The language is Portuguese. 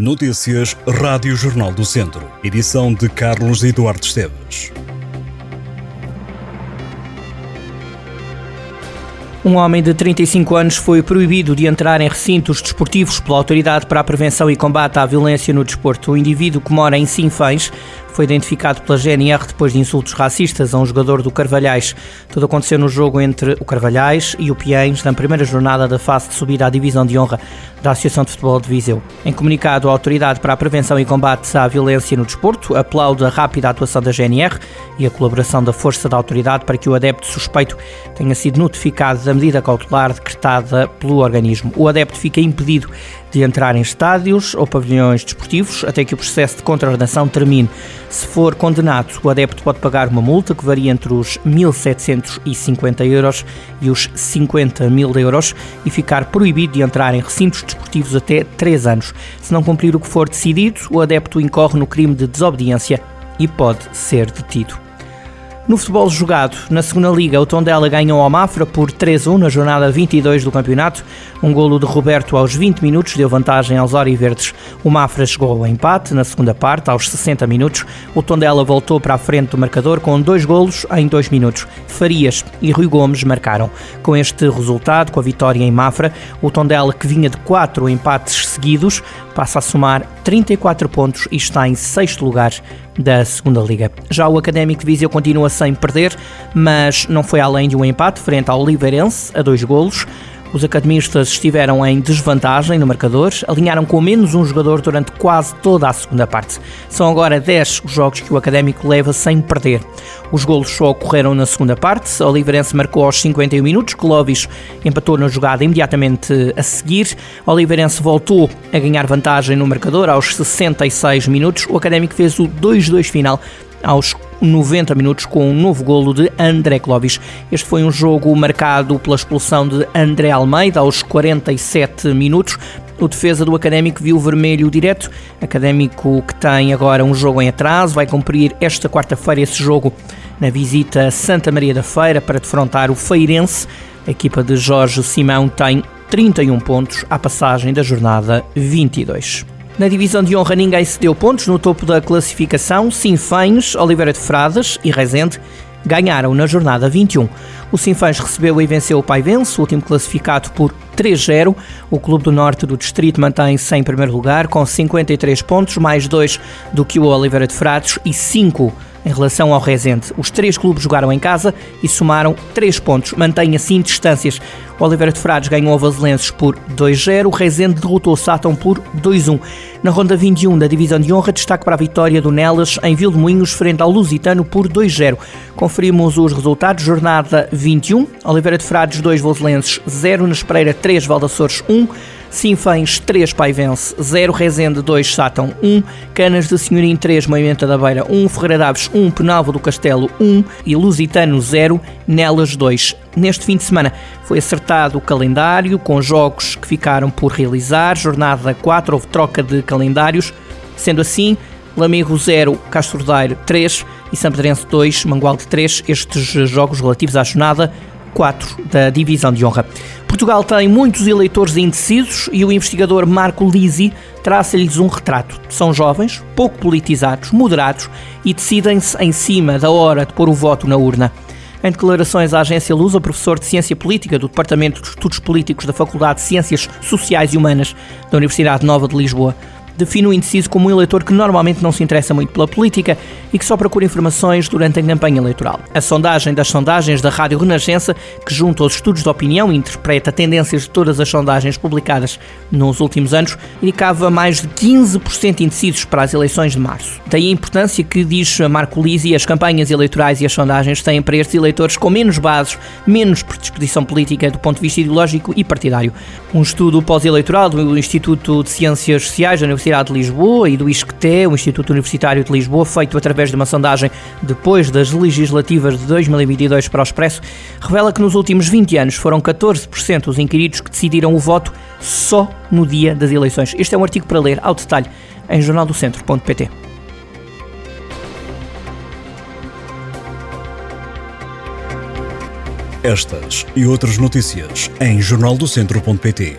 Notícias Rádio Jornal do Centro. Edição de Carlos Eduardo Esteves. Um homem de 35 anos foi proibido de entrar em recintos desportivos pela Autoridade para a Prevenção e Combate à Violência no Desporto. O indivíduo que mora em Sinfães foi identificado pela GNR depois de insultos racistas a um jogador do Carvalhais. Tudo aconteceu no jogo entre o Carvalhais e o Piens na primeira jornada da fase de subida à divisão de honra da Associação de Futebol de Viseu. Em comunicado, a Autoridade para a Prevenção e Combate à Violência no Desporto aplaude a rápida atuação da GNR e a colaboração da Força da Autoridade para que o adepto suspeito tenha sido notificado da medida cautelar decretada pelo organismo. O adepto fica impedido de entrar em estádios ou pavilhões desportivos até que o processo de contraordenação termine. Se for condenado, o adepto pode pagar uma multa que varia entre os 1.750 euros e os 50 mil euros e ficar proibido de entrar em recintos desportivos até 3 anos. Se não cumprir o que for decidido, o adepto incorre no crime de desobediência e pode ser detido. No futebol jogado na segunda liga, o Tondela ganhou ao Mafra por 3-1 na jornada 22 do campeonato. Um golo de Roberto aos 20 minutos deu vantagem aos Oriverdes. O Mafra chegou ao empate na segunda parte, aos 60 minutos. O Tondela voltou para a frente do marcador com dois golos em dois minutos. Farias e Rui Gomes marcaram. Com este resultado, com a vitória em Mafra, o Tondela, que vinha de quatro empates seguidos, passa a somar 34 pontos e está em sexto lugar da segunda liga. Já o Académico de Viseu continua sem perder, mas não foi além de um empate frente ao Oliveirense a dois golos. Os academistas estiveram em desvantagem no marcador, alinharam com menos um jogador durante quase toda a segunda parte. São agora 10 os jogos que o Académico leva sem perder. Os golos só ocorreram na segunda parte. O Oliveirense marcou aos 51 minutos, Clóvis empatou na jogada imediatamente a seguir. O Oliveirense voltou a ganhar vantagem no marcador aos 66 minutos. O Académico fez o 2-2 final aos 90 minutos com um novo golo de André Clóvis. Este foi um jogo marcado pela expulsão de André Almeida aos 47 minutos. O defesa do Académico viu vermelho direto. Académico que tem agora um jogo em atraso, vai cumprir esta quarta-feira esse jogo na visita a Santa Maria da Feira para defrontar o Feirense. A equipa de Jorge Simão tem 31 pontos à passagem da jornada 22. Na divisão de honra ninguém se deu pontos no topo da classificação. Sinfães, Oliveira de Frades e Rezende ganharam na jornada 21. O Sinfãs recebeu e venceu o Paivense, último classificado por 3-0. O Clube do Norte do Distrito mantém-se em primeiro lugar com 53 pontos, mais 2 do que o Oliveira de Frades e 5 em relação ao Rezende. Os três clubes jogaram em casa e somaram 3 pontos, mantém assim distâncias. O Oliveira de Frades ganhou o Vaselenses por 2-0, o Rezende derrotou o Sátão por 2-1. Na ronda 21 da divisão de honra, destaque para a vitória do Nelas em Vilmoinhos frente ao Lusitano por 2-0. Conferimos os resultados. Jornada 21, Oliveira de Frades 2, Vaselenses 0, na Espreira 3, Valdaçores 1. Sinfães 3, Paivense 0, Rezende 2, Sátão 1, Canas de Senhorim 3, Moimenta da Beira 1, Ferreira Daves 1, Penalva do Castelo 1 e Lusitano 0, Nelas 2. Neste fim de semana foi acertado o calendário com jogos que ficaram por realizar. Jornada 4 houve troca de calendários, sendo assim Lamego 0, Castro Daire 3 e Sampedrense 2, Mangualde 3, estes jogos relativos à jornada 4 da Divisão de Honra. Portugal tem muitos eleitores indecisos e o investigador Marco Lisi traça-lhes um retrato. São jovens, pouco politizados, moderados e decidem-se em cima da hora de pôr o voto na urna. Em declarações à agência Luz, o professor de Ciência Política do Departamento de Estudos Políticos da Faculdade de Ciências Sociais e Humanas da Universidade Nova de Lisboa define o indeciso como um eleitor que normalmente não se interessa muito pela política e que só procura informações durante a campanha eleitoral. A sondagem das sondagens da Rádio Renascença, que junto aos estudos de opinião interpreta tendências de todas as sondagens publicadas nos últimos anos, indicava mais de 15% indecisos para as eleições de março. Daí a importância que, diz Marco Lisi, as campanhas eleitorais e as sondagens têm para estes eleitores com menos bases, menos predisposição política do ponto de vista ideológico e partidário. Um estudo pós-eleitoral do Instituto de Ciências Sociais da Universidade Universidade de Lisboa e do ISCTE, o Instituto Universitário de Lisboa, feito através de uma sondagem depois das legislativas de 2022 para o Expresso, revela que nos últimos 20 anos foram 14% os inquiridos que decidiram o voto só no dia das eleições. Este é um artigo para ler ao detalhe em jornaldocentro.pt. Estas e outras notícias em jornaldocentro.pt.